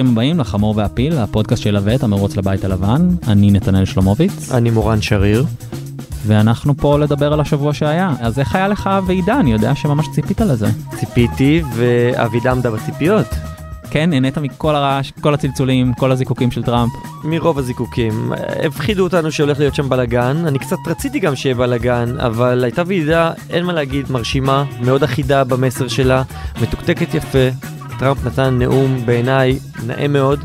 ברוכים הבאים לחמור והפיל, הפודקאסט שילווה את המרוץ לבית הלבן. אני נתנאל שלומוביץ. אני מורן שריר. ואנחנו פה לדבר על השבוע שהיה. אז איך היה לך ועידה? אני יודע שממש ציפית לזה. ציפיתי, ואבידה עמדה בציפיות. כן, נהנית מכל הרעש, כל הצלצולים, כל הזיקוקים של טראמפ. מרוב הזיקוקים. הפחידו אותנו שהולך להיות שם בלאגן, אני קצת רציתי גם שיהיה בלאגן, אבל הייתה ועידה, אין מה להגיד, מרשימה, מאוד אחידה במסר שלה, מתוקתקת יפה. טראמפ נתן נאום בעיניי נאה מאוד.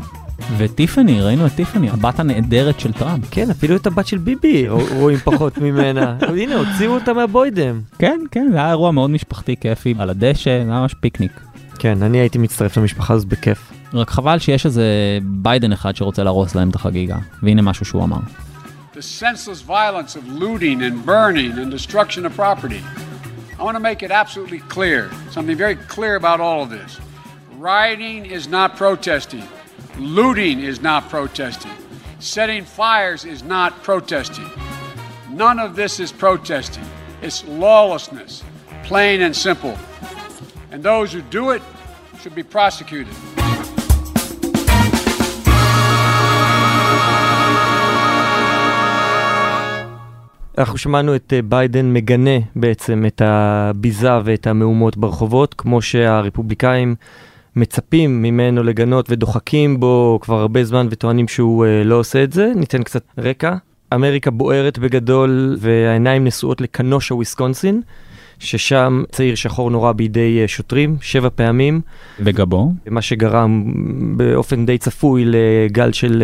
וטיפני, ראינו את טיפני, הבת הנהדרת של טראמפ. כן, אפילו את הבת של ביבי רואים פחות ממנה. הנה, הוציאו אותה מהבוידם. כן, כן, זה היה אירוע מאוד משפחתי כיפי, על הדשא, זה היה ממש פיקניק. כן, אני הייתי מצטרף למשפחה הזאת בכיף. רק חבל שיש איזה ביידן אחד שרוצה להרוס להם את החגיגה, והנה משהו שהוא אמר. The senseless violence of looting and burning and destruction of property. I want to make it absolutely clear, something very clear about all of this. Rioting is not protesting. Looting is not protesting. Setting fires is not protesting. None of this is protesting. It's lawlessness, plain and simple. And those who do it should be prosecuted. אנחנו שמענו את ביידן מגנה בעצם את הביזה ואת המהומות ברחובות, כמו שהרפובליקאים מצפים ממנו לגנות ודוחקים בו כבר הרבה זמן וטוענים שהוא uh, לא עושה את זה. ניתן קצת רקע. אמריקה בוערת בגדול והעיניים נשואות לקנושה וויסקונסין. ששם צעיר שחור נורה בידי שוטרים, שבע פעמים. בגבו. מה שגרם באופן די צפוי לגל של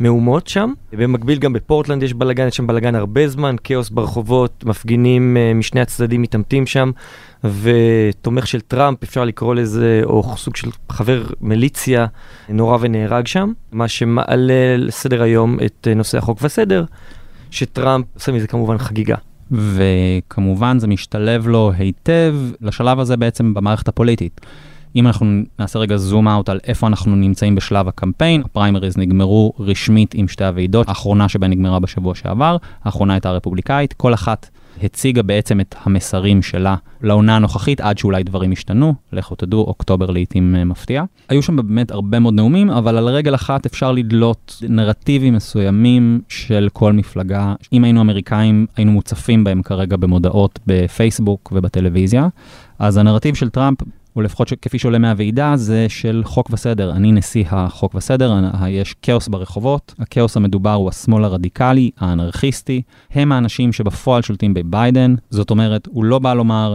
מהומות שם. במקביל גם בפורטלנד יש בלאגן, יש שם בלאגן הרבה זמן, כאוס ברחובות, מפגינים משני הצדדים מתעמתים שם, ותומך של טראמפ, אפשר לקרוא לזה, או סוג של חבר מיליציה, נורא ונהרג שם, מה שמעלה לסדר היום את נושא החוק והסדר, שטראמפ עושה מזה כמובן חגיגה. וכמובן זה משתלב לו היטב לשלב הזה בעצם במערכת הפוליטית. אם אנחנו נעשה רגע זום אאוט על איפה אנחנו נמצאים בשלב הקמפיין, הפריימריז נגמרו רשמית עם שתי הוועידות, האחרונה שבהן נגמרה בשבוע שעבר, האחרונה הייתה רפובליקאית, כל אחת הציגה בעצם את המסרים שלה לעונה הנוכחית, עד שאולי דברים השתנו, לכו תדעו, אוקטובר לעיתים מפתיע. היו שם באמת הרבה מאוד נאומים, אבל על רגל אחת אפשר לדלות נרטיבים מסוימים של כל מפלגה. אם היינו אמריקאים, היינו מוצפים בהם כרגע במודעות בפייסבוק ובטלוויזיה. אז הנרטיב של טראמפ או לפחות כפי שעולה מהוועידה, זה של חוק וסדר. אני נשיא החוק וסדר, יש כאוס ברחובות, הכאוס המדובר הוא השמאל הרדיקלי, האנרכיסטי, הם האנשים שבפועל שולטים בביידן, זאת אומרת, הוא לא בא לומר,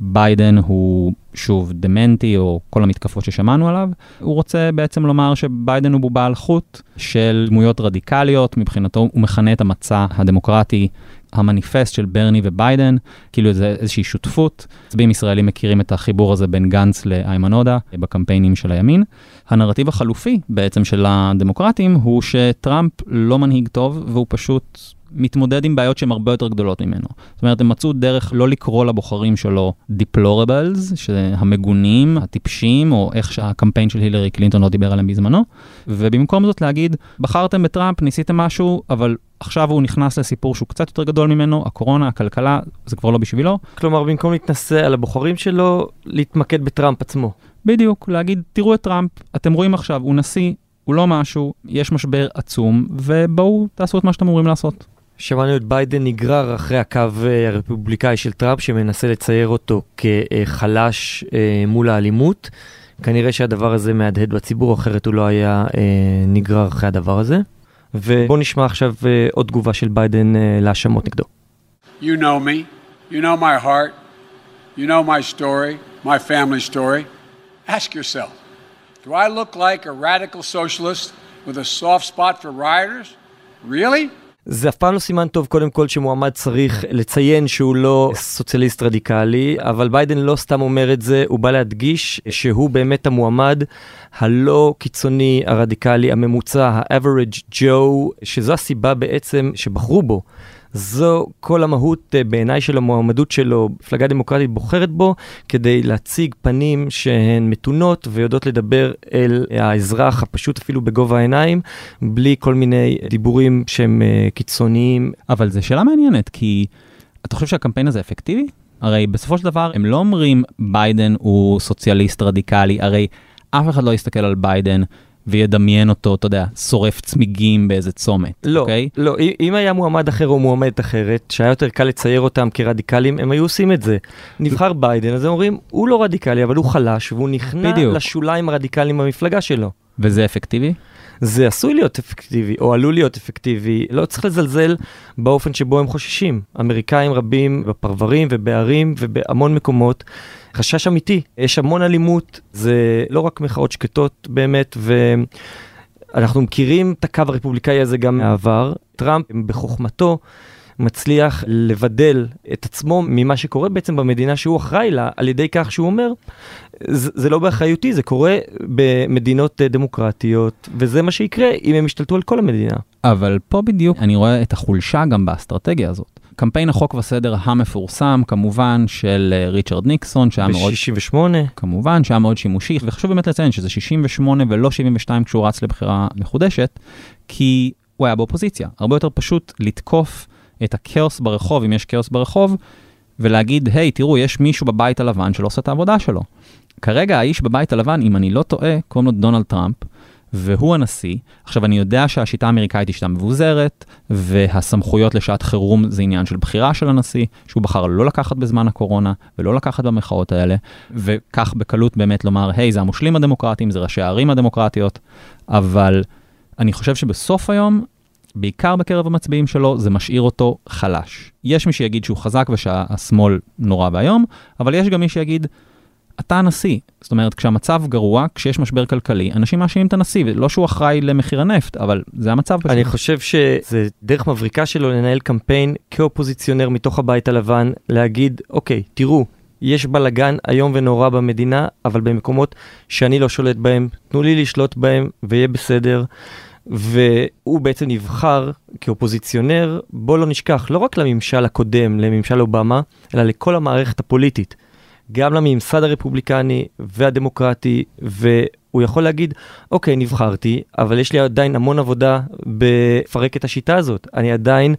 ביידן הוא שוב דמנטי או כל המתקפות ששמענו עליו, הוא רוצה בעצם לומר שביידן הוא בובה על חוט של דמויות רדיקליות, מבחינתו הוא מכנה את המצע הדמוקרטי המניפסט של ברני וביידן, כאילו זה איזושהי שותפות. מצביעים ישראלים מכירים את החיבור הזה בין גנץ לאיימן עודה בקמפיינים של הימין. הנרטיב החלופי בעצם של הדמוקרטים הוא שטראמפ לא מנהיג טוב והוא פשוט מתמודד עם בעיות שהן הרבה יותר גדולות ממנו. זאת אומרת, הם מצאו דרך לא לקרוא לבוחרים שלו Deplorables, שהמגונים, הטיפשים, או איך שהקמפיין של הילרי קלינטון לא דיבר עליהם בזמנו, ובמקום זאת להגיד, בחרתם בטראמפ, ניסיתם משהו, אבל עכשיו הוא נכנס לסיפור שהוא קצת יותר גדול ממנו, הקורונה, הכלכלה, זה כבר לא בשבילו. כלומר, במקום להתנשא על הבוחרים שלו, להתמקד בטראמפ עצמו. בדיוק, להגיד, תראו את טראמפ, אתם רואים עכשיו, הוא נשיא, הוא לא משהו, יש משבר עצום, ובואו תעשו את מה שאתם אמורים לעשות. שמענו את ביידן נגרר אחרי הקו הרפובליקאי של טראמפ שמנסה לצייר אותו כחלש אה, מול האלימות. כנראה שהדבר הזה מהדהד בציבור, אחרת הוא לא היה אה, נגרר אחרי הדבר הזה. ובואו נשמע עכשיו אה, עוד תגובה של ביידן אה, להאשמות נגדו. You know me, you know my heart, you know my story, my family story. Ask yourself, do I look like a radical socialist with a soft spot for rioters? Really? זה אף פעם לא סימן טוב קודם כל שמועמד צריך לציין שהוא לא סוציאליסט רדיקלי, אבל ביידן לא סתם אומר את זה, הוא בא להדגיש שהוא באמת המועמד הלא קיצוני הרדיקלי הממוצע, ה-average Joe, שזו הסיבה בעצם שבחרו בו. זו כל המהות בעיניי של המועמדות שלו, מפלגה דמוקרטית בוחרת בו כדי להציג פנים שהן מתונות ויודעות לדבר אל האזרח הפשוט אפילו בגובה העיניים, בלי כל מיני דיבורים שהם קיצוניים. אבל זו שאלה מעניינת, כי אתה חושב שהקמפיין הזה אפקטיבי? הרי בסופו של דבר הם לא אומרים ביידן הוא סוציאליסט רדיקלי, הרי אף אחד לא יסתכל על ביידן וידמיין אותו, אתה יודע, שורף צמיגים באיזה צומת, לא, אוקיי? לא, אם- אם היה מועמד אחר או מועמדת אחרת, שהיה יותר קל לצייר אותם כרדיקלים, הם היו עושים את זה. נבחר ביידן, אז הם אומרים, הוא לא רדיקלי, אבל הוא חלש, והוא נכנע בדיוק. לשוליים הרדיקליים במפלגה שלו. וזה אפקטיבי? זה עשוי להיות אפקטיבי, או עלול להיות אפקטיבי, לא צריך לזלזל באופן שבו הם חוששים. אמריקאים רבים בפרברים ובערים ובהמון מקומות, חשש אמיתי, יש המון אלימות, זה לא רק מחאות שקטות באמת, ואנחנו מכירים את הקו הרפובליקאי הזה גם מהעבר. טראמפ בחוכמתו מצליח לבדל את עצמו ממה שקורה בעצם במדינה שהוא אחראי לה, על ידי כך שהוא אומר, זה, לא באחריותי, זה קורה במדינות אה, דמוקרטיות, וזה מה שיקרה אם הם ישתלטו על כל המדינה. אבל פה בדיוק אני רואה את החולשה גם באסטרטגיה הזאת. קמפיין החוק וסדר המפורסם, כמובן, של אה, ריצ'רד ניקסון, שהיה מאוד... ב-68, כמובן, שהיה מאוד שימושי, וחשוב באמת לציין שזה 68 ולא 72 כשהוא רץ לבחירה מחודשת, כי הוא היה באופוזיציה. הרבה יותר פשוט לתקוף את הכאוס ברחוב, אם יש כאוס ברחוב, ולהגיד, היי, תראו, יש מישהו בבית הלבן שלא עושה את העבודה שלו. כרגע האיש בבית הלבן, אם אני לא טועה, קוראים לו דונלד טראמפ, והוא הנשיא. עכשיו, אני יודע שהשיטה האמריקאית היא שיטה מבוזרת, והסמכויות לשעת חירום זה עניין של בחירה של הנשיא, שהוא בחר לא לקחת בזמן הקורונה, ולא לקחת במחאות האלה, וכך בקלות באמת לומר, היי, זה המושלים הדמוקרטיים, זה ראשי הערים הדמוקרטיות, אבל אני חושב שבסוף היום, בעיקר בקרב המצביעים שלו, זה משאיר אותו חלש. יש מי שיגיד שהוא חזק ושהשמאל נורא ואיום, אבל יש גם מי שיגיד, אתה הנשיא. זאת אומרת, כשהמצב גרוע, כשיש משבר כלכלי, אנשים מאשימים את הנשיא, לא שהוא אחראי למחיר הנפט, אבל זה המצב פשוט. אני חושב שזה דרך מבריקה שלו לנהל קמפיין כאופוזיציונר מתוך הבית הלבן, להגיד, אוקיי, תראו, יש בלאגן איום ונורא במדינה, אבל במקומות שאני לא שולט בהם, תנו לי לשלוט בהם ויהיה בסדר. והוא בעצם נבחר כאופוזיציונר, בוא לא נשכח, לא רק לממשל הקודם, לממשל אובמה, אלא לכל המערכת הפוליטית. גם לממסד הרפובליקני והדמוקרטי, והוא יכול להגיד, אוקיי, נבחרתי, אבל יש לי עדיין המון עבודה בפרק את השיטה הזאת. אני עדיין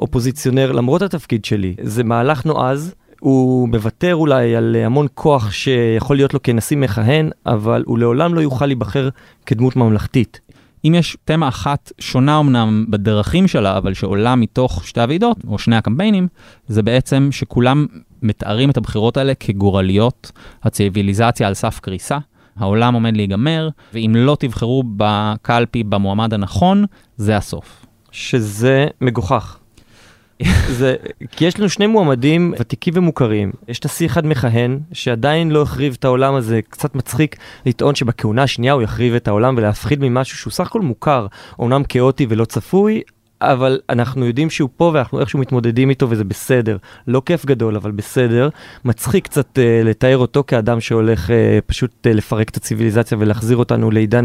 אופוזיציונר למרות התפקיד שלי. זה מהלך נועז. הוא מוותר אולי על המון כוח שיכול להיות לו כנשיא מכהן, אבל הוא לעולם לא יוכל להיבחר כדמות ממלכתית. אם יש תמה אחת שונה אמנם בדרכים שלה, אבל שעולה מתוך שתי הוועידות, או שני הקמפיינים, זה בעצם שכולם מתארים את הבחירות האלה כגורליות, הציוויליזציה על סף קריסה, העולם עומד להיגמר, ואם לא תבחרו בקלפי במועמד הנכון, זה הסוף. שזה מגוחך. זה, כי יש לנו שני מועמדים ותיקים ומוכרים. יש נשיא אחד מכהן, שעדיין לא החריב את העולם הזה, קצת מצחיק לטעון שבכהונה השנייה הוא יחריב את העולם ולהפחיד ממשהו שהוא סך הכל מוכר, אומנם כאוטי ולא צפוי, אבל אנחנו יודעים שהוא פה ואנחנו איכשהו מתמודדים איתו וזה בסדר. לא כיף גדול, אבל בסדר. מצחיק קצת uh, לתאר אותו כאדם שהולך uh, פשוט uh, לפרק את הציוויליזציה ולהחזיר אותנו לעידן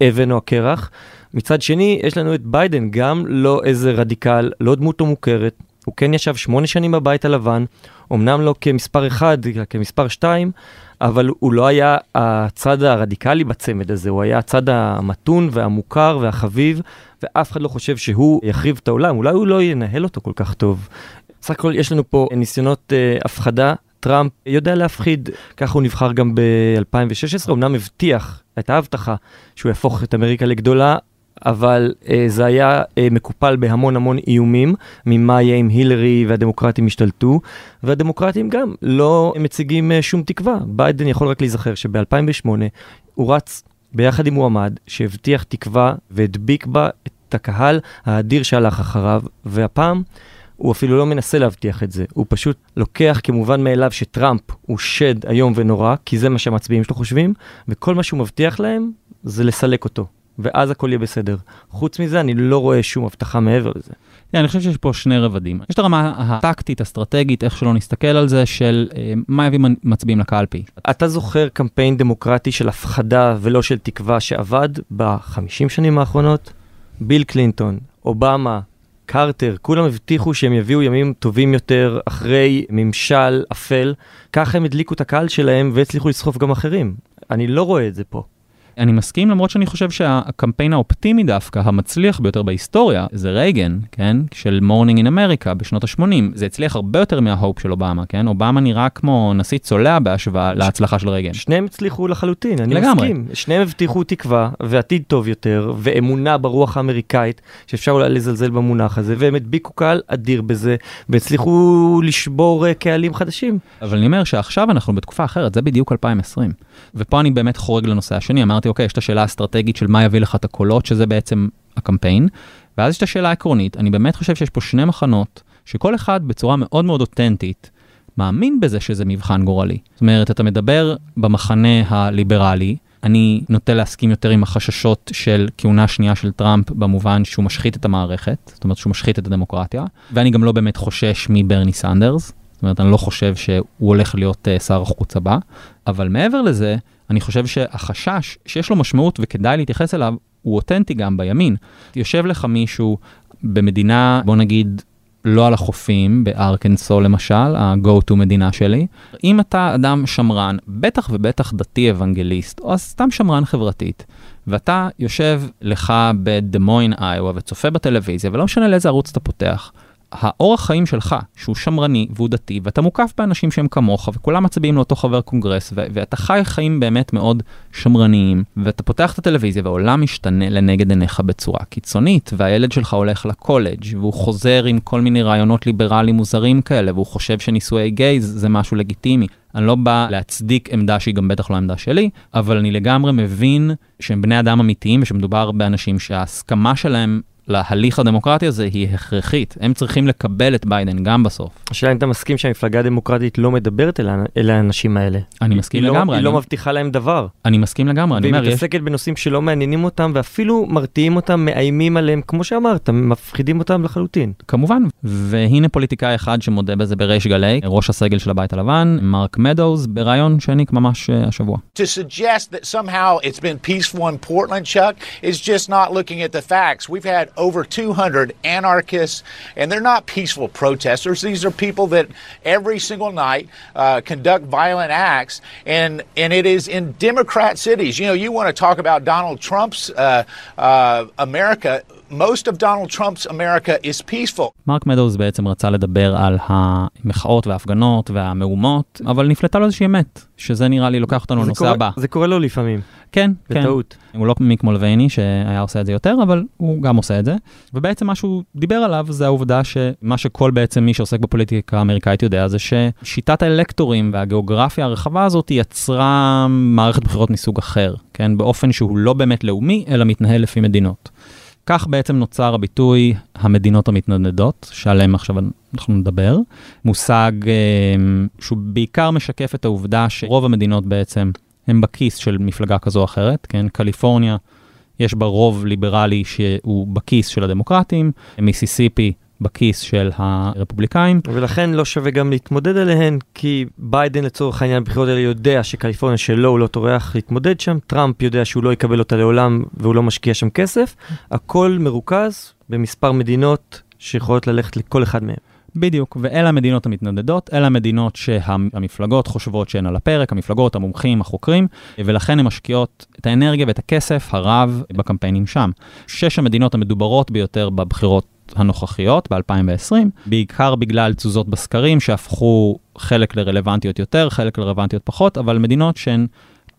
האבן או הקרח. מצד שני, יש לנו את ביידן, גם לא איזה רדיקל, לא דמות לא מוכרת. הוא כן ישב שמונה שנים בבית הלבן, אמנם לא כמספר אחד, כמספר שתיים, אבל הוא לא היה הצד הרדיקלי בצמד הזה, הוא היה הצד המתון והמוכר והחביב, ואף אחד לא חושב שהוא יחריב את העולם, אולי הוא לא ינהל אותו כל כך טוב. סך הכל יש לנו פה ניסיונות אה, הפחדה, טראמפ יודע להפחיד, ככה הוא נבחר גם ב-2016, אמנם הבטיח, הייתה הבטחה שהוא יהפוך את אמריקה לגדולה, אבל אה, זה היה אה, מקופל בהמון המון איומים, ממה יהיה אם הילרי והדמוקרטים ישתלטו, והדמוקרטים גם לא מציגים אה, שום תקווה. ביידן יכול רק להיזכר שב-2008 הוא רץ ביחד עם מועמד שהבטיח תקווה והדביק בה את הקהל האדיר שהלך אחריו, והפעם הוא אפילו לא מנסה להבטיח את זה, הוא פשוט לוקח כמובן מאליו שטראמפ הוא שד איום ונורא, כי זה מה שהמצביעים שלו חושבים, וכל מה שהוא מבטיח להם זה לסלק אותו. ואז הכל יהיה בסדר. חוץ מזה, אני לא רואה שום הבטחה מעבר לזה. Yeah, אני חושב שיש פה שני רבדים. יש את הרמה הטקטית, אסטרטגית, איך שלא נסתכל על זה, של אה, מה יביא מצביעים לקלפי. אתה זוכר קמפיין דמוקרטי של הפחדה ולא של תקווה שעבד בחמישים שנים האחרונות? ביל קלינטון, אובמה, קרטר, כולם הבטיחו שהם יביאו ימים טובים יותר אחרי ממשל אפל. ככה הם הדליקו את הקהל שלהם והצליחו לסחוף גם אחרים. אני לא רואה את זה פה. אני מסכים, למרות שאני חושב שהקמפיין האופטימי דווקא, המצליח ביותר בהיסטוריה, זה רייגן, כן? של Morning in America בשנות ה-80. זה הצליח הרבה יותר מההופ של אובמה, כן? אובמה נראה כמו נשיא צולע בהשוואה ש... להצלחה של רייגן. שניהם הצליחו לחלוטין, אני לגמרי. מסכים. שניהם הבטיחו תקווה ועתיד טוב יותר, ואמונה ברוח האמריקאית, שאפשר אולי לזלזל במונח הזה, והם הדביקו קהל אדיר בזה, והצליחו לשבור אה, קהלים חדשים. אבל אני אומר שעכשיו אנחנו בתקופה אחרת, זה בדיוק 2020. ופה אני באמת חורג לנושא השני, אמרתי, אוקיי, יש את השאלה האסטרטגית של מה יביא לך את הקולות, שזה בעצם הקמפיין, ואז יש את השאלה העקרונית, אני באמת חושב שיש פה שני מחנות, שכל אחד בצורה מאוד מאוד אותנטית, מאמין בזה שזה מבחן גורלי. זאת אומרת, אתה מדבר במחנה הליברלי, אני נוטה להסכים יותר עם החששות של כהונה שנייה של טראמפ במובן שהוא משחית את המערכת, זאת אומרת שהוא משחית את הדמוקרטיה, ואני גם לא באמת חושש מברני סנדרס, זאת אומרת, אני לא חושב שהוא הולך להיות uh, שר החוץ הבא, אבל מעבר לזה, אני חושב שהחשש שיש לו משמעות וכדאי להתייחס אליו, הוא אותנטי גם בימין. יושב לך מישהו במדינה, בוא נגיד, לא על החופים, בארקנסו למשל, ה-go to מדינה שלי. אם אתה אדם שמרן, בטח ובטח דתי אוונגליסט, או סתם שמרן חברתית, ואתה יושב לך בדמוין איואה וצופה בטלוויזיה, ולא משנה לאיזה ערוץ אתה פותח, האורח חיים שלך, שהוא שמרני והוא דתי, ואתה מוקף באנשים שהם כמוך, וכולם מצביעים לאותו חבר קונגרס, ו- ואתה חי חיים באמת מאוד שמרניים, ואתה פותח את הטלוויזיה והעולם משתנה לנגד עיניך בצורה קיצונית, והילד שלך הולך לקולג' והוא חוזר עם כל מיני רעיונות ליברליים מוזרים כאלה, והוא חושב שנישואי גייז זה משהו לגיטימי. אני לא בא להצדיק עמדה שהיא גם בטח לא עמדה שלי, אבל אני לגמרי מבין שהם בני אדם אמיתיים ושמדובר באנשים שההסכמה שלהם להליך הדמוקרטי הזה היא הכרחית. הם צריכים לקבל את ביידן גם בסוף. השאלה אם אתה מסכים שהמפלגה הדמוקרטית לא מדברת אל, אל האנשים האלה. אני מסכים היא לגמרי. לא, היא אני... לא מבטיחה להם דבר. אני מסכים לגמרי, אני והיא אומר, יש... מתעסקת בנושאים שלא מעניינים אותם, ואפילו מרתיעים אותם, מאיימים עליהם, כמו שאמרת, מפחידים אותם לחלוטין. כמובן, והנה פוליטיקאי אחד שמודה בזה בריש גלי, ראש הסגל של הבית הלבן, מרק מדוז, בריאיון שהעניק ממש uh, השבוע. To suggest that somehow it's been peaceful in Portland, Chuck, is just not looking at the facts. We've had over 200 anarchists, and they're not peaceful protesters. These are people that every single night uh, conduct violent acts, and, and it is in Democrat cities. You know, you want to talk about Donald Trump's uh, uh, America. Most of Donald Trump's America is peaceful. מרק מדוז בעצם רצה לדבר על המחאות וההפגנות והמהומות, אבל נפלטה לו איזושהי אמת, שזה נראה לי לוקח אותנו לנושא הבא. זה קורה לו לפעמים, כן, כן. בטעות. הוא לא מיק מולבייני שהיה עושה את זה יותר, אבל הוא גם עושה את זה. ובעצם מה שהוא דיבר עליו זה העובדה שמה שכל בעצם מי שעוסק בפוליטיקה האמריקאית יודע זה ששיטת האלקטורים והגיאוגרפיה הרחבה הזאת יצרה מערכת בחירות מסוג אחר, כן? באופן שהוא לא באמת לאומי, אלא מתנהל לפי מדינות. כך בעצם נוצר הביטוי המדינות המתנדנדות, שעליהם עכשיו אנחנו נדבר. מושג אה, שהוא בעיקר משקף את העובדה שרוב המדינות בעצם הם בכיס של מפלגה כזו או אחרת, כן? קליפורניה, יש בה רוב ליברלי שהוא בכיס של הדמוקרטים, מיסיסיפי בכיס של הרפובליקאים. ולכן לא שווה גם להתמודד עליהן, כי ביידן לצורך העניין בבחירות האלה יודע שקליפורניה שלו הוא לא טורח להתמודד שם, טראמפ יודע שהוא לא יקבל אותה לעולם והוא לא משקיע שם כסף, הכל מרוכז במספר מדינות שיכולות ללכת לכל אחד מהם. בדיוק, ואלה המדינות המתנדדות, אלה המדינות שהמפלגות חושבות שהן על הפרק, המפלגות, המומחים, החוקרים, ולכן הן משקיעות את האנרגיה ואת הכסף הרב בקמפיינים שם. שש המדינות המדוברות ביותר בבחירות הנוכחיות ב-2020, בעיקר בגלל תזוזות בסקרים שהפכו חלק לרלוונטיות יותר, חלק לרלוונטיות פחות, אבל מדינות שהן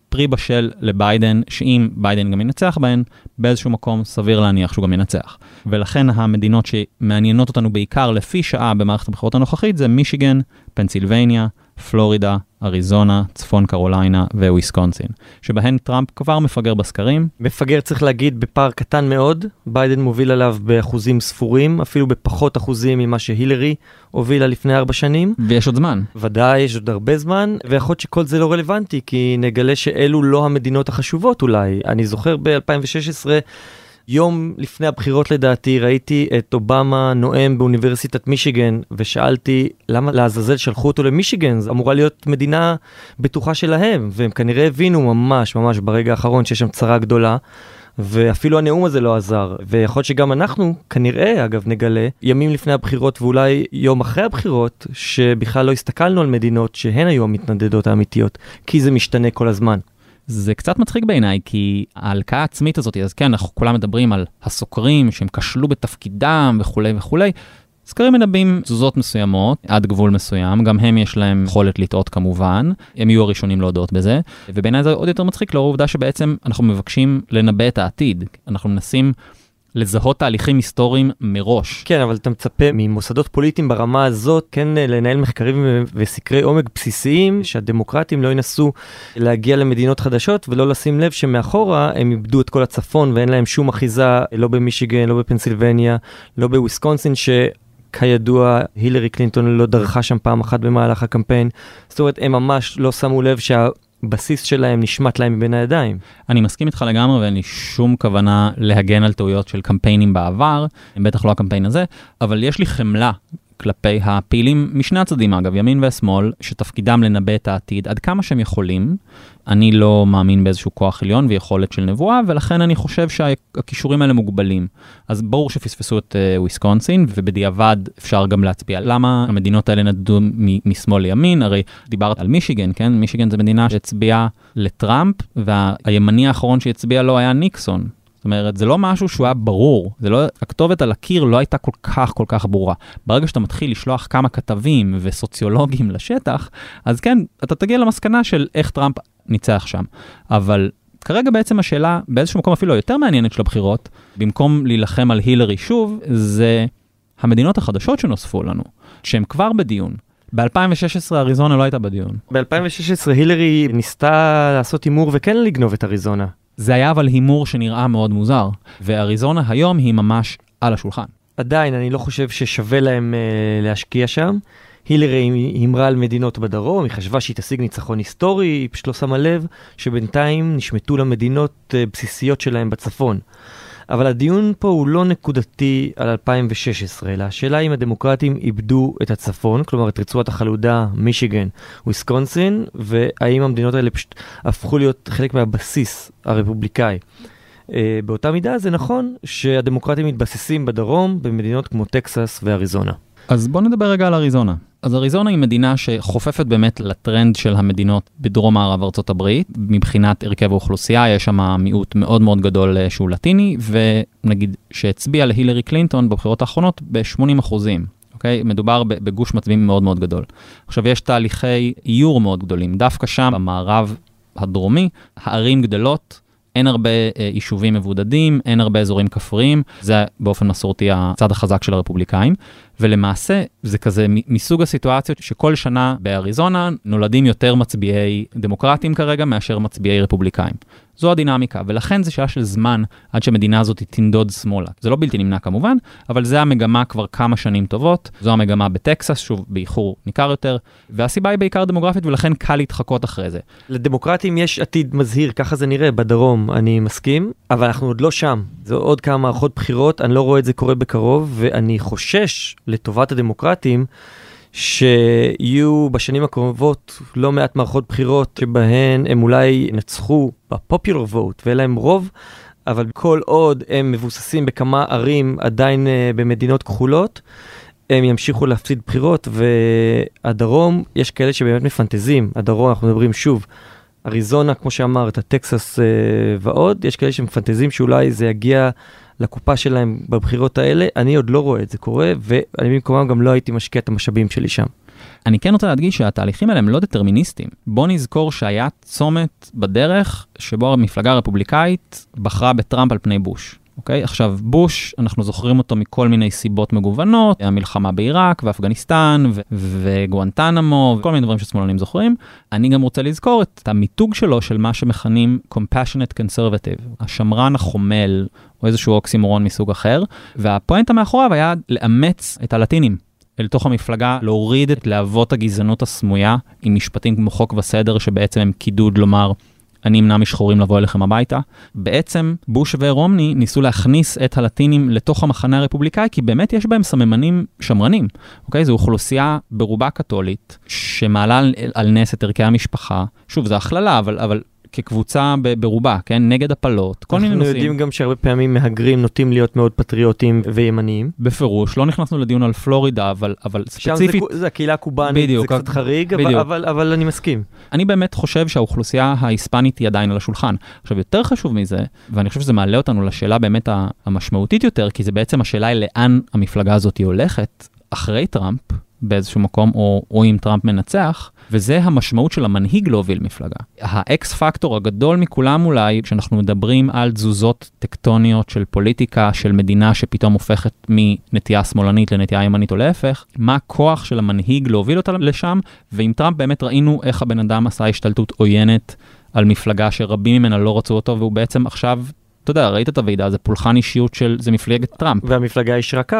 פרי בשל לביידן, שאם ביידן גם ינצח בהן, באיזשהו מקום סביר להניח שהוא גם ינצח. ולכן המדינות שמעניינות אותנו בעיקר לפי שעה במערכת הבחירות הנוכחית זה מישיגן, פנסילבניה, פלורידה, אריזונה, צפון קרוליינה וויסקונסין, שבהן טראמפ כבר מפגר בסקרים. מפגר צריך להגיד בפער קטן מאוד, ביידן מוביל עליו באחוזים ספורים, אפילו בפחות אחוזים ממה שהילרי הובילה לפני ארבע שנים. ויש עוד זמן. ודאי, יש עוד הרבה זמן, ויכול להיות שכל זה לא רלוונטי, כי נגלה שאלו לא המדינות החשובות אולי. אני זוכר ב-2016, יום לפני הבחירות לדעתי ראיתי את אובמה נואם באוניברסיטת מישיגן ושאלתי למה לעזאזל שלחו אותו למישיגן, זו אמורה להיות מדינה בטוחה שלהם והם כנראה הבינו ממש ממש ברגע האחרון שיש שם צרה גדולה. ואפילו הנאום הזה לא עזר, ויכול להיות שגם אנחנו, כנראה, אגב, נגלה, ימים לפני הבחירות ואולי יום אחרי הבחירות, שבכלל לא הסתכלנו על מדינות שהן היו המתנדדות האמיתיות, כי זה משתנה כל הזמן. זה קצת מצחיק בעיניי, כי ההלקאה העצמית הזאת, אז כן, אנחנו כולם מדברים על הסוקרים שהם כשלו בתפקידם וכולי וכולי. סקרים מנבאים תזוזות מסוימות עד גבול מסוים, גם הם יש להם יכולת לטעות כמובן, הם יהיו הראשונים להודות בזה, ובעיניי זה עוד יותר מצחיק לאור העובדה שבעצם אנחנו מבקשים לנבא את העתיד, אנחנו מנסים לזהות תהליכים היסטוריים מראש. כן, אבל אתה מצפה ממוסדות פוליטיים ברמה הזאת, כן אה, לנהל מחקרים וסקרי עומק בסיסיים, שהדמוקרטים לא ינסו להגיע למדינות חדשות ולא לשים לב שמאחורה הם איבדו את כל הצפון ואין להם שום אחיזה, לא במישיגן, לא בפנסילבניה, לא בוויסקונסין, ש... כידוע, הילרי קלינטון לא דרכה שם פעם אחת במהלך הקמפיין. זאת אומרת, הם ממש לא שמו לב שה... הבסיס שלהם נשמט להם מבין הידיים. אני מסכים איתך לגמרי ואין לי שום כוונה להגן על טעויות של קמפיינים בעבר, בטח לא הקמפיין הזה, אבל יש לי חמלה כלפי הפעילים משני הצדדים אגב, ימין ושמאל, שתפקידם לנבא את העתיד עד כמה שהם יכולים. אני לא מאמין באיזשהו כוח עליון ויכולת של נבואה, ולכן אני חושב שהכישורים האלה מוגבלים. אז ברור שפספסו את uh, וויסקונסין, ובדיעבד אפשר גם להצביע. למה המדינות האלה נדדו משמאל לימין? הרי דיברת על מישיגן, כן? מישיגן זו מדינה שהצביעה לטראמפ, והימני האחרון שהצביע לו היה ניקסון. אומרת, זה לא משהו שהוא היה ברור, זה לא, הכתובת על הקיר לא הייתה כל כך כל כך ברורה. ברגע שאתה מתחיל לשלוח כמה כתבים וסוציולוגים לשטח, אז כן, אתה תגיע למסקנה של איך טראמפ ניצח שם. אבל כרגע בעצם השאלה, באיזשהו מקום אפילו יותר מעניינת של הבחירות, במקום להילחם על הילרי שוב, זה המדינות החדשות שנוספו לנו, שהן כבר בדיון. ב-2016 אריזונה לא הייתה בדיון. ב-2016 הילרי ניסתה לעשות הימור וכן לגנוב את אריזונה. זה היה אבל הימור שנראה מאוד מוזר, ואריזונה היום היא ממש על השולחן. עדיין, אני לא חושב ששווה להם uh, להשקיע שם. הילרי הימרה על מדינות בדרום, היא חשבה שהיא תשיג ניצחון היסטורי, היא פשוט לא שמה לב שבינתיים נשמטו לה מדינות uh, בסיסיות שלהם בצפון. אבל הדיון פה הוא לא נקודתי על 2016, אלא השאלה אם הדמוקרטים איבדו את הצפון, כלומר את רצועת החלודה, מישיגן, וויסקונסין, והאם המדינות האלה פשוט הפכו להיות חלק מהבסיס הרפובליקאי. Uh, באותה מידה זה נכון שהדמוקרטים מתבססים בדרום במדינות כמו טקסס ואריזונה. אז בוא נדבר רגע על אריזונה. אז אריזונה היא מדינה שחופפת באמת לטרנד של המדינות בדרום מערב הברית, מבחינת הרכב האוכלוסייה, יש שם מיעוט מאוד מאוד גדול אה, שהוא לטיני, ונגיד שהצביע להילרי קלינטון בבחירות האחרונות ב-80 אחוזים. אוקיי? מדובר בגוש מצביעים מאוד מאוד גדול. עכשיו, יש תהליכי איור מאוד גדולים. דווקא שם, במערב הדרומי, הערים גדלות, אין הרבה אה, יישובים מבודדים, אין הרבה אזורים כפריים, זה באופן מסורתי הצד החזק של הרפובליקאים. ולמעשה זה כזה מסוג הסיטואציות שכל שנה באריזונה נולדים יותר מצביעי דמוקרטים כרגע מאשר מצביעי רפובליקאים. זו הדינמיקה, ולכן זה שאלה של זמן עד שהמדינה הזאת תנדוד שמאלה. זה לא בלתי נמנע כמובן, אבל זה המגמה כבר כמה שנים טובות. זו המגמה בטקסס, שוב, באיחור ניכר יותר, והסיבה היא בעיקר דמוגרפית, ולכן קל להתחקות אחרי זה. לדמוקרטים יש עתיד מזהיר, ככה זה נראה בדרום, אני מסכים, אבל אנחנו עוד לא שם. זה עוד כמה מערכות בחירות, אני לא רואה את זה קורה בקרוב, ואני חושש לטובת הדמוקרטים, שיהיו בשנים הקרובות לא מעט מערכות בחירות שבהן הם אולי ינצחו בפופולר ווט ואין להם רוב, אבל כל עוד הם מבוססים בכמה ערים עדיין uh, במדינות כחולות, הם ימשיכו להפסיד בחירות, והדרום, יש כאלה שבאמת מפנטזים, הדרום, אנחנו מדברים שוב, אריזונה, כמו שאמרת, טקסס uh, ועוד, יש כאלה שמפנטזים שאולי זה יגיע לקופה שלהם בבחירות האלה, אני עוד לא רואה את זה קורה, ואני במקומם גם לא הייתי משקיע את המשאבים שלי שם. אני כן רוצה להדגיש שהתהליכים האלה הם לא דטרמיניסטיים. בוא נזכור שהיה צומת בדרך שבו המפלגה הרפובליקאית בחרה בטראמפ על פני בוש. אוקיי? עכשיו, בוש, אנחנו זוכרים אותו מכל מיני סיבות מגוונות, המלחמה בעיראק ואפגניסטן ו- וגואנטנמו וכל מיני דברים ששמאלנים זוכרים. אני גם רוצה לזכור את המיתוג שלו של מה שמכנים Compassionate Conservative, השמרן החומל, או איזשהו אוקסימורון מסוג אחר, והפואנטה מאחוריו היה לאמץ את הלטינים. אל תוך המפלגה, להוריד את להבות הגזענות הסמויה עם משפטים כמו חוק וסדר שבעצם הם קידוד לומר אני אמנע משחורים לבוא אליכם הביתה. בעצם בוש ורומני ניסו להכניס את הלטינים לתוך המחנה הרפובליקאי, כי באמת יש בהם סממנים שמרנים, אוקיי? זו אוכלוסייה ברובה קתולית, שמעלה על, נס את ערכי המשפחה. שוב, זו הכללה, אבל, אבל כקבוצה ברובה, כן? נגד הפלות, כל מיני אנחנו נושאים. יודעים גם שהרבה פעמים מהגרים נוטים להיות מאוד פטריוטים וימניים. בפירוש, לא נכנסנו לדיון על פלורידה, אבל, אבל שם ספציפית, זה, זה הקהילה הקובאנית, בדיוק, זה קצת חריג, אבל, בדיוק. אבל, אבל אני מסכים. אני באמת חושב שהאוכלוסייה ההיספנית היא עדיין על השולחן. עכשיו, יותר חשוב מזה, ואני חושב שזה מעלה אותנו לשאלה באמת המשמעותית יותר, כי זה בעצם השאלה היא לאן המפלגה הזאת הולכת אחרי טראמפ באיזשהו מקום, או, או אם טראמפ מנצח, וזה המשמעות של המנהיג להוביל מפלגה. ה X factor הגדול מכולם אולי, כשאנחנו מדברים על תזוזות טקטוניות של פוליטיקה, של מדינה שפתאום הופכת מנטייה שמאלנית לנטייה ימנית או להפך, מה הכוח של המנהיג להוביל אותה לשם, ועם טראמפ באמת ראינו איך הבן אדם עשה השתלטות עוינת על מפלגה שרבים ממנה לא רצו אותו, והוא בעצם עכשיו, אתה יודע, ראית את הוועידה, זה פולחן אישיות של, זה מפלגת טראמפ. והמפלגה ישרה קו.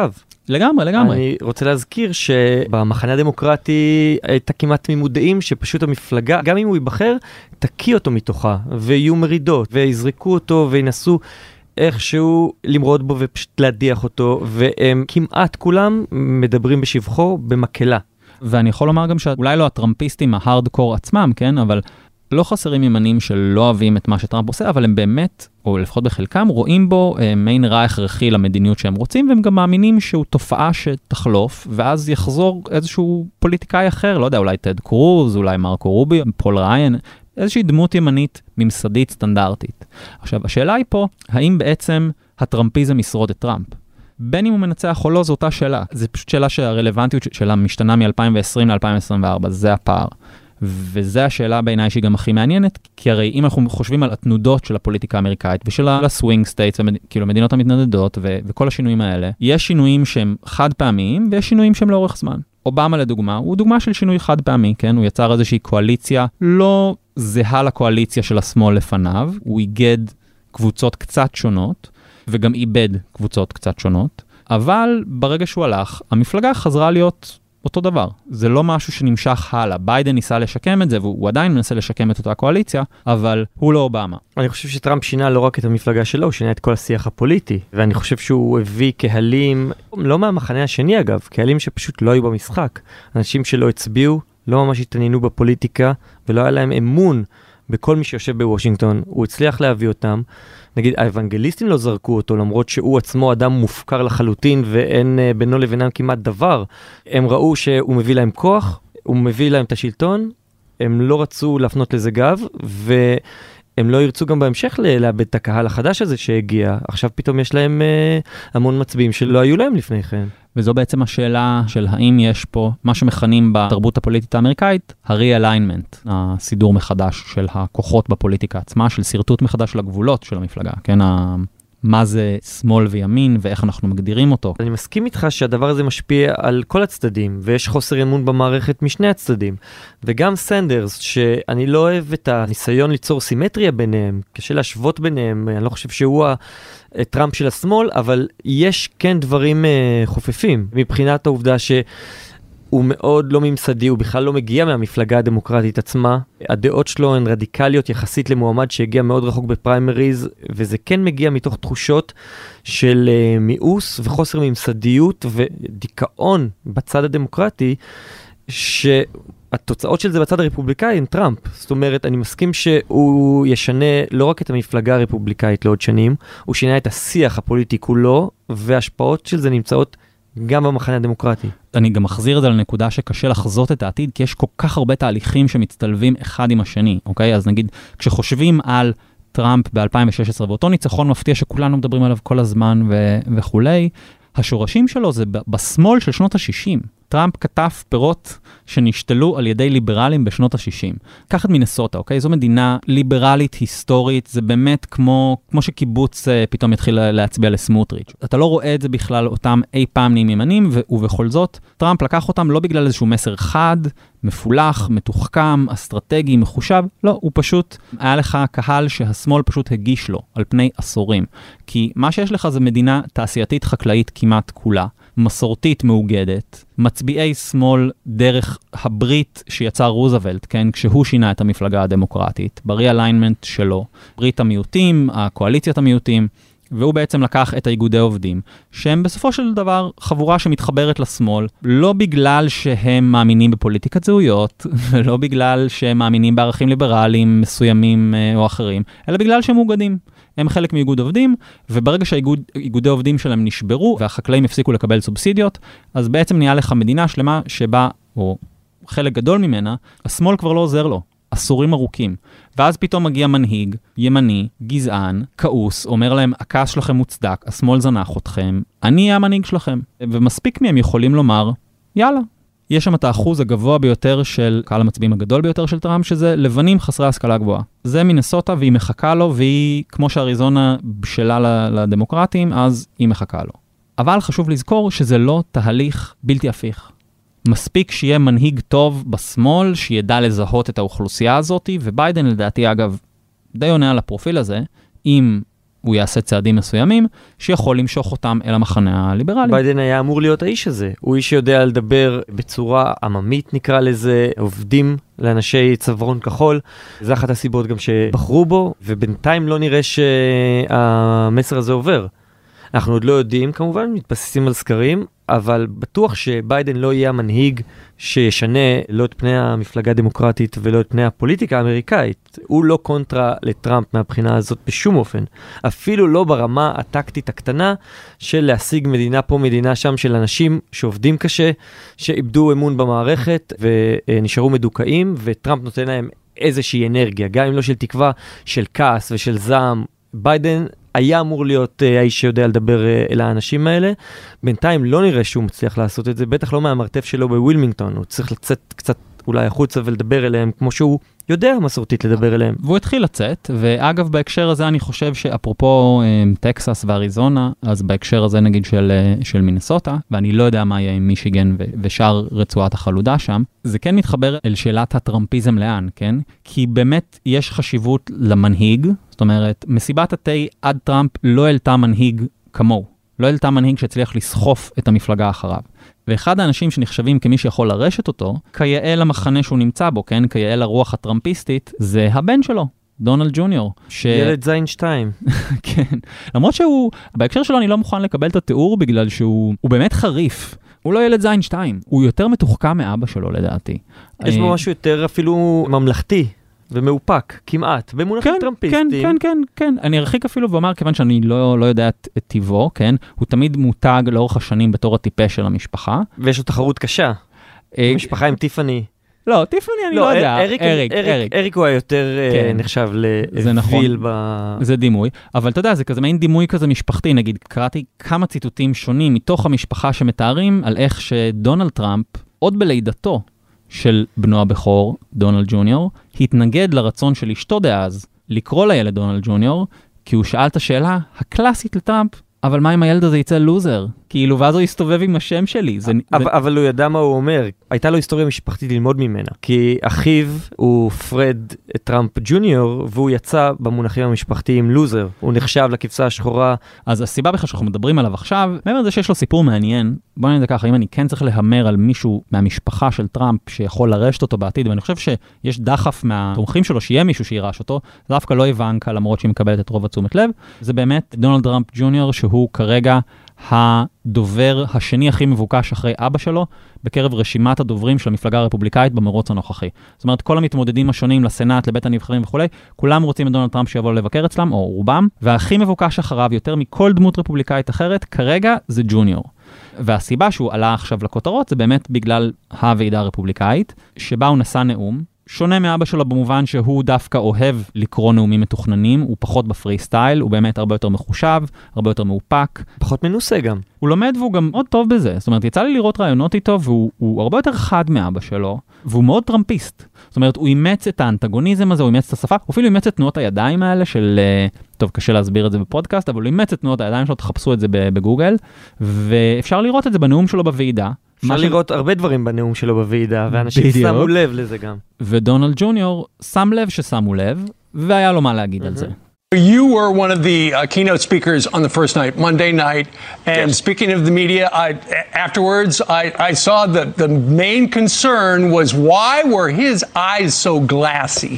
לגמרי, לגמרי. אני רוצה להזכיר שבמחנה הדמוקרטי הייתה כמעט תמימות דעים שפשוט המפלגה, גם אם הוא ייבחר, תקיא אותו מתוכה, ויהיו מרידות, ויזרקו אותו וינסו איכשהו למרוד בו ופשוט להדיח אותו, והם כמעט כולם מדברים בשבחו במקהלה. ואני יכול לומר גם שאולי לא הטראמפיסטים ההארדקור עצמם, כן, אבל לא חסרים ימנים שלא אוהבים את מה שטראמפ עושה, אבל הם באמת, או לפחות בחלקם, רואים בו אה, מעין רע הכרחי למדיניות שהם רוצים, והם גם מאמינים שהוא תופעה שתחלוף, ואז יחזור איזשהו פוליטיקאי אחר, לא יודע, אולי טד קרוז, אולי מרקו רובי, פול ריין, איזושהי דמות ימנית ממסדית סטנדרטית. עכשיו, השאלה היא פה, האם בעצם הטראמפיזם ישרוד את טראמפ? בין אם הוא מנצח או לא, זו אותה שאלה. זו פשוט שאלה שהרלוונטיות שלה משתנה מ-2020 ל-2024, זה הפער. וזו השאלה בעיניי שהיא גם הכי מעניינת, כי הרי אם אנחנו חושבים על התנודות של הפוליטיקה האמריקאית ושל ה swing states, כאילו המדינות המתנדדות ו- וכל השינויים האלה, יש שינויים שהם חד פעמיים ויש שינויים שהם לאורך זמן. אובמה לדוגמה, הוא דוגמה של שינוי חד פעמי, כן? הוא יצר איזושהי קואליציה לא זהה לקואליציה של השמאל לפניו, הוא איגד קבוצות קצת שונות, וגם איבד קבוצות קצת שונות, אבל ברגע שהוא הלך, המפלגה חזרה להיות אותו דבר. זה לא משהו שנמשך הלאה. ביידן ניסה לשקם את זה, והוא עדיין מנסה לשקם את אותה קואליציה, אבל הוא לא אובמה. אני חושב שטראמפ שינה לא רק את המפלגה שלו, הוא שינה את כל השיח הפוליטי. ואני חושב שהוא הביא קהלים, לא מהמחנה השני אגב, קהלים שפשוט לא היו במשחק. אנשים שלא הצביעו, לא ממש התעניינו בפוליטיקה, ולא היה להם אמון בכל מי שיושב בוושינגטון. הוא הצליח להביא אותם. נגיד, האוונגליסטים לא זרקו אותו, למרות שהוא עצמו אדם מופקר לחלוטין ואין uh, בינו לבינם כמעט דבר. הם ראו שהוא מביא להם כוח, הוא מביא להם את השלטון, הם לא רצו להפנות לזה גב, והם לא ירצו גם בהמשך לאבד את הקהל החדש הזה שהגיע. עכשיו פתאום יש להם uh, המון מצביעים שלא היו להם לפני כן. וזו בעצם השאלה של האם יש פה מה שמכנים בתרבות הפוליטית האמריקאית ה-realignment, הסידור מחדש של הכוחות בפוליטיקה עצמה, של שרטוט מחדש של הגבולות של המפלגה, כן? מה זה שמאל וימין ואיך אנחנו מגדירים אותו. אני מסכים איתך שהדבר הזה משפיע על כל הצדדים, ויש חוסר אמון במערכת משני הצדדים. וגם סנדרס, שאני לא אוהב את הניסיון ליצור סימטריה ביניהם, קשה להשוות ביניהם, אני לא חושב שהוא הטראמפ של השמאל, אבל יש כן דברים uh, חופפים, מבחינת העובדה ש... הוא מאוד לא ממסדי, הוא בכלל לא מגיע מהמפלגה הדמוקרטית עצמה. הדעות שלו הן רדיקליות יחסית למועמד שהגיע מאוד רחוק בפריימריז, וזה כן מגיע מתוך תחושות של uh, מיאוס וחוסר ממסדיות ודיכאון בצד הדמוקרטי, שהתוצאות של זה בצד הרפובליקאי הן טראמפ. זאת אומרת, אני מסכים שהוא ישנה לא רק את המפלגה הרפובליקאית לעוד שנים, הוא שינה את השיח הפוליטי כולו, וההשפעות של זה נמצאות גם במחנה הדמוקרטי. אני גם מחזיר את זה לנקודה שקשה לחזות את העתיד, כי יש כל כך הרבה תהליכים שמצטלבים אחד עם השני, אוקיי? אז נגיד, כשחושבים על טראמפ ב-2016 ואותו ניצחון מפתיע שכולנו מדברים עליו כל הזמן ו- וכולי, השורשים שלו זה בשמאל של שנות ה-60. טראמפ כתב פירות שנשתלו על ידי ליברלים בשנות ה-60. קח את מינסוטה, אוקיי? זו מדינה ליברלית היסטורית, זה באמת כמו, כמו שקיבוץ uh, פתאום יתחיל להצביע לסמוטריץ'. אתה לא רואה את זה בכלל, אותם אי פעם נהיים ימנים, ובכל זאת, טראמפ לקח אותם לא בגלל איזשהו מסר חד, מפולח, מתוחכם, אסטרטגי, מחושב, לא, הוא פשוט, היה לך קהל שהשמאל פשוט הגיש לו על פני עשורים. כי מה שיש לך זה מדינה תעשייתית חקלאית כמעט כולה. מסורתית מאוגדת, מצביעי שמאל דרך הברית שיצר רוזוולט, כן, כשהוא שינה את המפלגה הדמוקרטית, ברי-אליינמנט שלו, ברית המיעוטים, הקואליציית המיעוטים, והוא בעצם לקח את האיגודי עובדים, שהם בסופו של דבר חבורה שמתחברת לשמאל, לא בגלל שהם מאמינים בפוליטיקת זהויות, ולא בגלל שהם מאמינים בערכים ליברליים מסוימים אה, או אחרים, אלא בגלל שהם מאוגדים. הם חלק מאיגוד עובדים, וברגע שהאיגודי עובדים שלהם נשברו והחקלאים הפסיקו לקבל סובסידיות, אז בעצם נהיה לך מדינה שלמה שבה, או חלק גדול ממנה, השמאל כבר לא עוזר לו. עשורים ארוכים. ואז פתאום מגיע מנהיג, ימני, גזען, כעוס, אומר להם, הכעס שלכם מוצדק, השמאל זנח אתכם, אני אהיה המנהיג שלכם. ומספיק מהם יכולים לומר, יאללה. יש שם את האחוז הגבוה ביותר של, קהל המצביעים הגדול ביותר של טראמפ, שזה לבנים חסרי השכלה גבוהה. זה מנסוטה והיא מחכה לו, והיא, כמו שאריזונה בשלה לדמוקרטים, אז היא מחכה לו. אבל חשוב לזכור שזה לא תהליך בלתי הפיך. מספיק שיהיה מנהיג טוב בשמאל, שידע לזהות את האוכלוסייה הזאת, וביידן לדעתי אגב די עונה על הפרופיל הזה, אם הוא יעשה צעדים מסוימים, שיכול למשוך אותם אל המחנה הליברלי. ביידן היה אמור להיות האיש הזה. הוא איש שיודע לדבר בצורה עממית נקרא לזה, עובדים לאנשי צווארון כחול. זה אחת הסיבות גם שבחרו בו, ובינתיים לא נראה שהמסר הזה עובר. אנחנו עוד לא יודעים כמובן, מתבססים על סקרים, אבל בטוח שביידן לא יהיה המנהיג שישנה לא את פני המפלגה הדמוקרטית ולא את פני הפוליטיקה האמריקאית. הוא לא קונטרה לטראמפ מהבחינה הזאת בשום אופן. אפילו לא ברמה הטקטית הקטנה של להשיג מדינה פה, מדינה שם, של אנשים שעובדים קשה, שאיבדו אמון במערכת ונשארו מדוכאים, וטראמפ נותן להם איזושהי אנרגיה, גם אם לא של תקווה, של כעס ושל זעם. ביידן היה אמור להיות uh, האיש שיודע לדבר uh, אל האנשים האלה. בינתיים לא נראה שהוא מצליח לעשות את זה, בטח לא מהמרתף שלו בווילמינגטון, הוא צריך לצאת קצת אולי החוצה ולדבר אליהם כמו שהוא יודע מסורתית לדבר אליהם. והוא התחיל לצאת, ואגב בהקשר הזה אני חושב שאפרופו אה, טקסס ואריזונה, אז בהקשר הזה נגיד של, של מינסוטה, ואני לא יודע מה יהיה עם מישיגן ושאר רצועת החלודה שם, זה כן מתחבר אל שאלת הטראמפיזם לאן, כן? כי באמת יש חשיבות למנהיג, זאת אומרת, מסיבת התה עד טראמפ לא העלתה מנהיג כמוהו. לא העלתה מנהיג שהצליח לסחוף את המפלגה אחריו. ואחד האנשים שנחשבים כמי שיכול לרשת אותו, כיאה למחנה שהוא נמצא בו, כן? כיאה לרוח הטראמפיסטית, זה הבן שלו, דונלד ג'וניור. ש... ילד זין שתיים. כן. למרות שהוא, בהקשר שלו אני לא מוכן לקבל את התיאור בגלל שהוא באמת חריף. הוא לא ילד זין שתיים, הוא יותר מתוחכם מאבא שלו לדעתי. יש בו אה, משהו יותר אפילו ממלכתי. ומאופק, כמעט, במונחים כן, טראמפיסטיים. כן, כן, כן, כן. אני ארחיק אפילו ואומר, כיוון שאני לא, לא יודע את, את טיבו, כן? הוא תמיד מותג לאורך השנים בתור הטיפש של המשפחה. ויש לו תחרות קשה. אה, משפחה עם טיפאני. לא, טיפאני אני לא, לא יודע, אריק, אריק, אריק, אריק. אריק הוא היותר אה, כן. נחשב לוויל נכון, ב... זה דימוי, אבל אתה יודע, זה כזה מעין דימוי כזה משפחתי, נגיד, קראתי כמה ציטוטים שונים מתוך המשפחה שמתארים על איך שדונלד טראמפ, עוד בלידתו, של בנו הבכור, דונלד ג'וניור, התנגד לרצון של אשתו דאז לקרוא לילד דונלד ג'וניור, כי הוא שאל את השאלה הקלאסית לטראמפ, אבל מה אם הילד הזה יצא לוזר? כאילו, ואז הוא הסתובב עם השם שלי. זה, אבל, זה... אבל הוא ידע מה הוא אומר. הייתה לו היסטוריה משפחתית ללמוד ממנה. כי אחיו הוא פרד טראמפ ג'וניור, והוא יצא במונחים המשפחתיים לוזר. הוא נחשב לכבשה השחורה. אז הסיבה בכלל שאנחנו מדברים עליו עכשיו, מעבר לזה שיש לו סיפור מעניין, בוא נגיד ככה, אם אני כן צריך להמר על מישהו מהמשפחה של טראמפ שיכול לרשת אותו בעתיד, ואני חושב שיש דחף מהתומכים שלו שיהיה מישהו שירש אותו, זה דווקא לא איוונקה למרות שהיא מקבלת את רוב התשומת לב, זה באמת דונלד טראמפ ג'וניור שהוא כרגע הדובר השני הכי מבוקש אחרי אבא שלו בקרב רשימת הדוברים של המפלגה הרפובליקאית במרוץ הנוכחי. זאת אומרת, כל המתמודדים השונים לסנאט, לבית הנבחרים וכולי, כולם רוצים את דונלד טראמפ שיבוא לבקר אצלם, או רובם, והכי מבוקש אחריו יותר מכל דמות רפובליקאית אחרת, כרגע זה ג'וניור. והסיבה שהוא עלה עכשיו לכותרות זה באמת בגלל הוועידה הרפובליקאית, שבה הוא נשא נאום, שונה מאבא שלו במובן שהוא דווקא אוהב לקרוא נאומים מתוכננים, הוא פחות בפרי סטייל, הוא באמת הרבה יותר מחושב, הרבה יותר מאופק. פחות מנוסה גם. הוא לומד והוא גם מאוד טוב בזה. זאת אומרת, יצא לי לראות רעיונות איתו והוא הרבה יותר חד מאבא שלו, והוא מאוד טראמפיסט. זאת אומרת, הוא אימץ את האנטגוניזם הזה, הוא אימץ את השפה, הוא אפילו אימץ את תנועות הידיים האלה של, אה, טוב, קשה להסביר את זה בפודקאסט, אבל הוא אימץ את תנועות הידיים שלו, תחפשו את זה בגוגל, ואפשר לראות את זה בנאום שלו בוועידה. אפשר לראות הרבה דברים בנאום שלו בוועידה, ואנשים שמו לב לזה גם. ודונלד ג'וניור שם לב ששמו לב, והיה לו מה להגיד על זה. You were one of the uh, keynote speakers on the first night, Monday night. And yes. speaking of the media, I, afterwards I, I saw that the main concern was why were his eyes so glassy?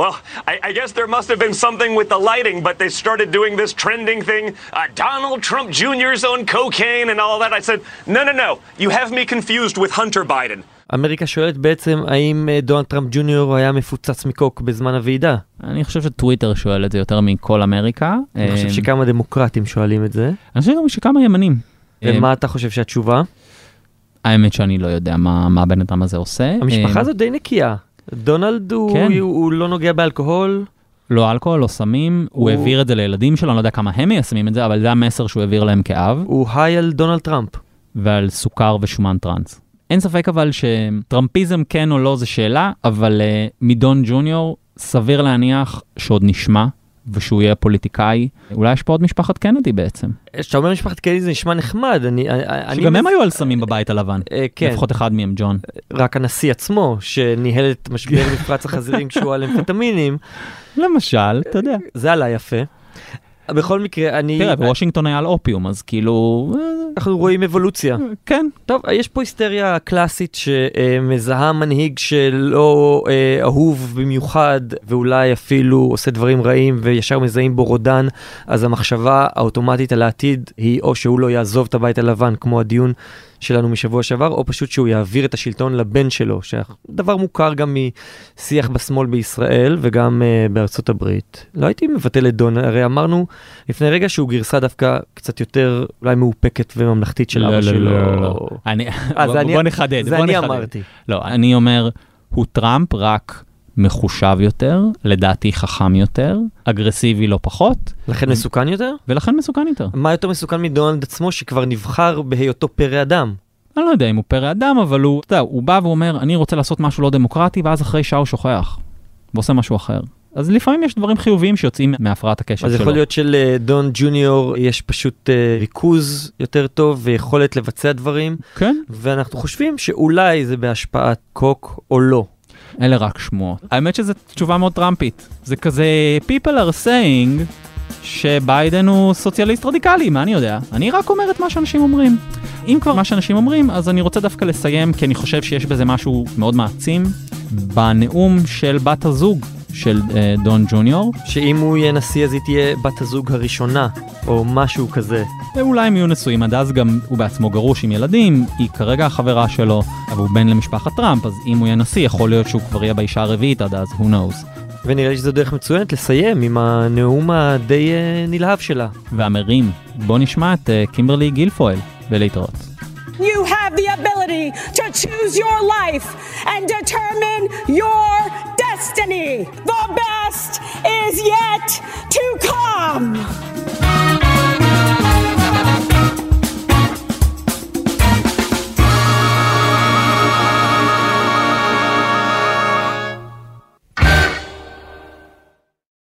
Well, I, I guess there must have been something with the lighting, but they started doing this trending thing. Uh, Donald Trump Jr.'s on cocaine and all that. I said, no, no, no. You have me confused with Hunter Biden. אמריקה שואלת בעצם האם אה, דונלד טראמפ ג'וניור היה מפוצץ מקוק בזמן הוועידה. אני חושב שטוויטר שואל את זה יותר מכל אמריקה. אני חושב אה, שכמה דמוקרטים שואלים את זה. אני חושב גם שכמה ימנים. אה, ומה אתה חושב שהתשובה? האמת שאני לא יודע מה מה הבן אדם הזה עושה. המשפחה אה, הזאת די נקייה. דונלד הוא, כן. הוא, הוא לא נוגע באלכוהול. לא אלכוהול, לא סמים, הוא הוא- העביר את זה לילדים שלו, אני לא יודע כמה הם מיישמים את זה, אבל זה המסר שהוא העביר להם כאב, הוא היי על דונלד טראמפ. ועל סוכר ושומן טראנס. אין ספק אבל שטראמפיזם כן או לא זה שאלה, אבל uh, מדון ג'וניור סביר להניח שעוד נשמע, ושהוא יהיה פוליטיקאי. אולי יש פה עוד משפחת קנדי בעצם. כשאתה אומר משפחת קנדי זה נשמע נחמד. אני, אני, שגם הם מז- היו על סמים בבית הלבן. אה, כן, לפחות אחד מהם, ג'ון. רק הנשיא עצמו, שניהל את משבר מפרץ החזירים כשהוא על אמפטמינים, למשל, אתה יודע. זה עלה יפה. בכל מקרה, אני... תראה, בוושינגטון היה על אופיום, אז כאילו... אה, אנחנו רואים אבולוציה. כן. טוב, יש פה היסטריה קלאסית שמזהה מנהיג שלא אה, אהוב במיוחד, ואולי אפילו עושה דברים רעים וישר מזהים בו רודן, אז המחשבה האוטומטית על העתיד היא או שהוא לא יעזוב את הבית הלבן, כמו הדיון שלנו משבוע שעבר, או פשוט שהוא יעביר את השלטון לבן שלו, שדבר מוכר גם משיח בשמאל בישראל וגם uh, בארצות הברית. לא הייתי מבטל את דון, הרי אמרנו לפני רגע שהוא גרסה דווקא קצת יותר אולי מאופקת וממלכתית של אבא שלו. אני, אה, בוא, זה אני- בוא נחדד, זה בוא אני נחדד. אמרתי. לא, אני אומר, הוא טראמפ רק מחושב יותר, לדעתי חכם יותר, אגרסיבי לא פחות, לכן מסוכן יותר? ולכן מסוכן יותר. מה יותר מסוכן מדונלד עצמו שכבר נבחר בהיותו פרא אדם? אני לא יודע אם הוא פרא אדם, אבל הוא, אתה יודע, הוא בא ואומר, אני רוצה לעשות משהו לא דמוקרטי, ואז אחרי שעה הוא שוכח, ועושה משהו אחר. אז לפעמים יש דברים חיוביים שיוצאים מהפרעת הקשב אז שלו. יכול להיות שלדון ג'וניור יש פשוט אה, ריכוז יותר טוב ויכולת לבצע דברים, כן, ואנחנו חושבים שאולי זה בהשפעת קוק או לא. אלה רק שמועות. האמת שזו תשובה מאוד טראמפית. זה כזה, people are saying שביידן הוא סוציאליסט רדיקלי, מה אני יודע? אני רק אומר את מה שאנשים אומרים. אם כבר מה שאנשים אומרים, אז אני רוצה דווקא לסיים, כי אני חושב שיש בזה משהו מאוד מעצים, בנאום של בת הזוג של אה, דון ג'וניור. שאם הוא יהיה נשיא אז היא תהיה בת הזוג הראשונה, או משהו כזה. ואולי הם יהיו נשואים עד אז גם הוא בעצמו גרוש עם ילדים, היא כרגע החברה שלו, אבל הוא בן למשפחת טראמפ, אז אם הוא יהיה נשיא, יכול להיות שהוא כבר יהיה באישה הרביעית עד אז, who knows. ונראה לי שזו דרך מצוינת לסיים עם הנאום הדי אה, נלהב שלה. והמרים, בוא נשמע את אה, קימברלי גילפואל, ולהתראות. You have the ability to choose your life and determine your destiny. The best is yet to come.